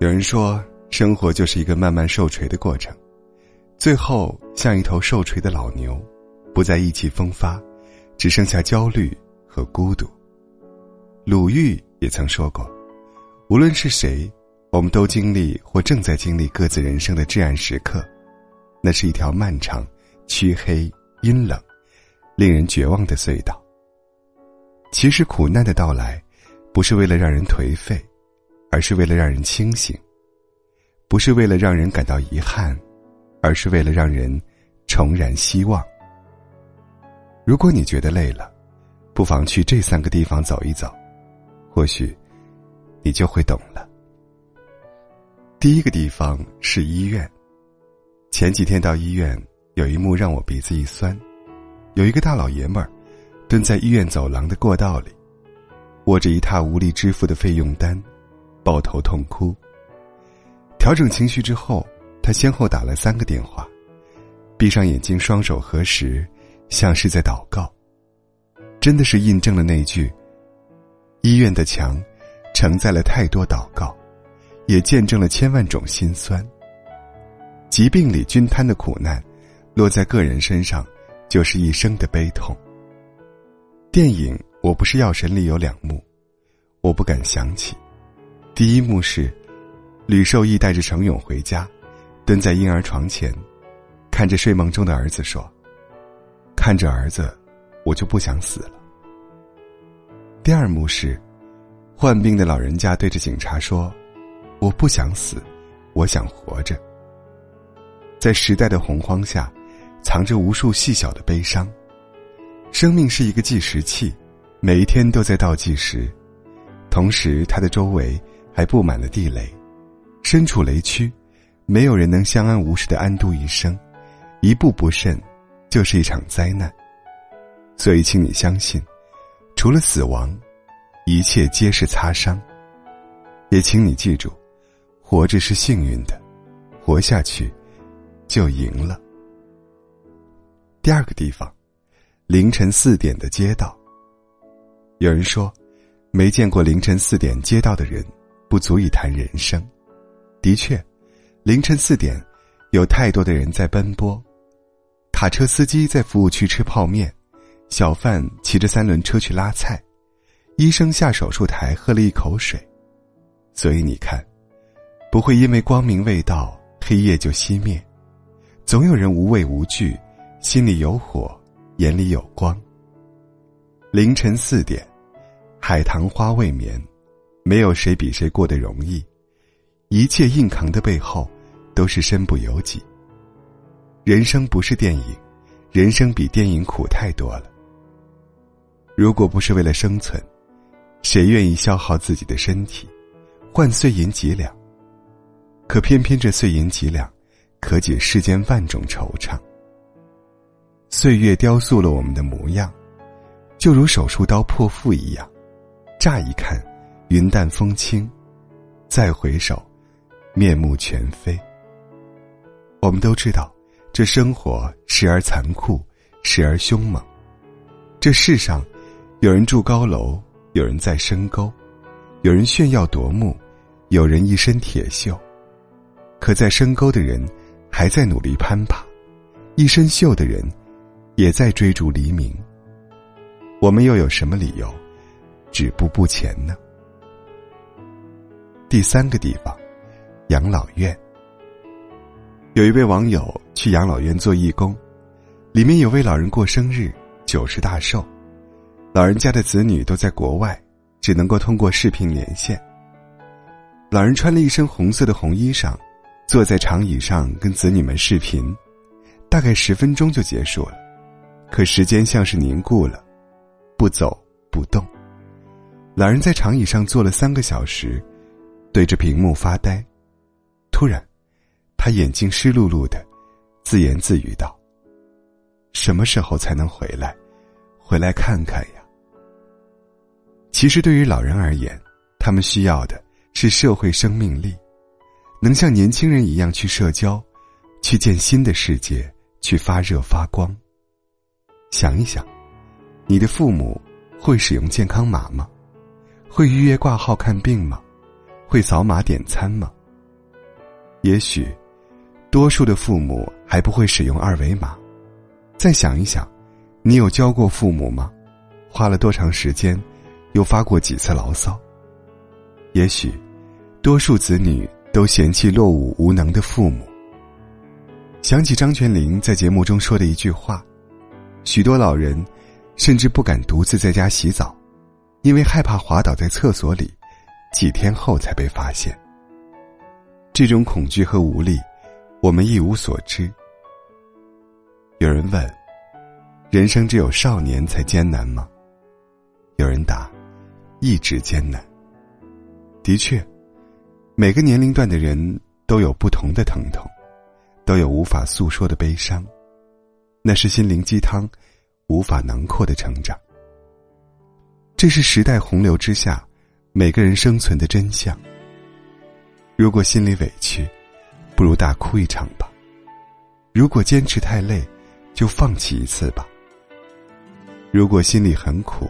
有人说，生活就是一个慢慢受锤的过程，最后像一头受锤的老牛，不再意气风发，只剩下焦虑和孤独。鲁豫也曾说过，无论是谁，我们都经历或正在经历各自人生的至暗时刻，那是一条漫长、黢黑、阴冷、令人绝望的隧道。其实，苦难的到来，不是为了让人颓废。而是为了让人清醒，不是为了让人感到遗憾，而是为了让人重燃希望。如果你觉得累了，不妨去这三个地方走一走，或许你就会懂了。第一个地方是医院。前几天到医院，有一幕让我鼻子一酸，有一个大老爷们儿蹲在医院走廊的过道里，握着一沓无力支付的费用单。抱头痛哭。调整情绪之后，他先后打了三个电话，闭上眼睛，双手合十，像是在祷告。真的是印证了那句：“医院的墙，承载了太多祷告，也见证了千万种心酸。疾病里均摊的苦难，落在个人身上，就是一生的悲痛。”电影《我不是药神》里有两幕，我不敢想起。第一幕是，吕受益带着程勇回家，蹲在婴儿床前，看着睡梦中的儿子说：“看着儿子，我就不想死了。”第二幕是，患病的老人家对着警察说：“我不想死，我想活着。”在时代的洪荒下，藏着无数细小的悲伤。生命是一个计时器，每一天都在倒计时，同时它的周围。还布满了地雷，身处雷区，没有人能相安无事的安度一生，一步不慎，就是一场灾难。所以，请你相信，除了死亡，一切皆是擦伤。也请你记住，活着是幸运的，活下去，就赢了。第二个地方，凌晨四点的街道。有人说，没见过凌晨四点街道的人。不足以谈人生。的确，凌晨四点，有太多的人在奔波。卡车司机在服务区吃泡面，小贩骑着三轮车去拉菜，医生下手术台喝了一口水。所以你看，不会因为光明未到，黑夜就熄灭。总有人无畏无惧，心里有火，眼里有光。凌晨四点，海棠花未眠。没有谁比谁过得容易，一切硬扛的背后，都是身不由己。人生不是电影，人生比电影苦太多了。如果不是为了生存，谁愿意消耗自己的身体，换碎银几两？可偏偏这碎银几两，可解世间万种惆怅。岁月雕塑了我们的模样，就如手术刀破腹一样，乍一看。云淡风轻，再回首，面目全非。我们都知道，这生活时而残酷，时而凶猛。这世上，有人住高楼，有人在深沟，有人炫耀夺目，有人一身铁锈。可在深沟的人，还在努力攀爬；一身锈的人，也在追逐黎明。我们又有什么理由止步不前呢？第三个地方，养老院。有一位网友去养老院做义工，里面有位老人过生日，九十大寿，老人家的子女都在国外，只能够通过视频连线。老人穿了一身红色的红衣裳，坐在长椅上跟子女们视频，大概十分钟就结束了，可时间像是凝固了，不走不动。老人在长椅上坐了三个小时。对着屏幕发呆，突然，他眼睛湿漉漉的，自言自语道：“什么时候才能回来？回来看看呀！”其实，对于老人而言，他们需要的是社会生命力，能像年轻人一样去社交，去见新的世界，去发热发光。想一想，你的父母会使用健康码吗？会预约挂号看病吗？会扫码点餐吗？也许，多数的父母还不会使用二维码。再想一想，你有教过父母吗？花了多长时间？又发过几次牢骚？也许，多数子女都嫌弃落伍无能的父母。想起张泉灵在节目中说的一句话：“许多老人，甚至不敢独自在家洗澡，因为害怕滑倒在厕所里，几天后才被发现。”这种恐惧和无力，我们一无所知。有人问：“人生只有少年才艰难吗？”有人答：“一直艰难。”的确，每个年龄段的人都有不同的疼痛，都有无法诉说的悲伤，那是心灵鸡汤，无法囊括的成长。这是时代洪流之下，每个人生存的真相。如果心里委屈，不如大哭一场吧；如果坚持太累，就放弃一次吧；如果心里很苦，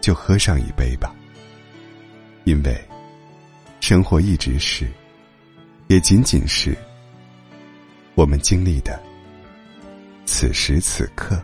就喝上一杯吧。因为，生活一直是，也仅仅是我们经历的此时此刻。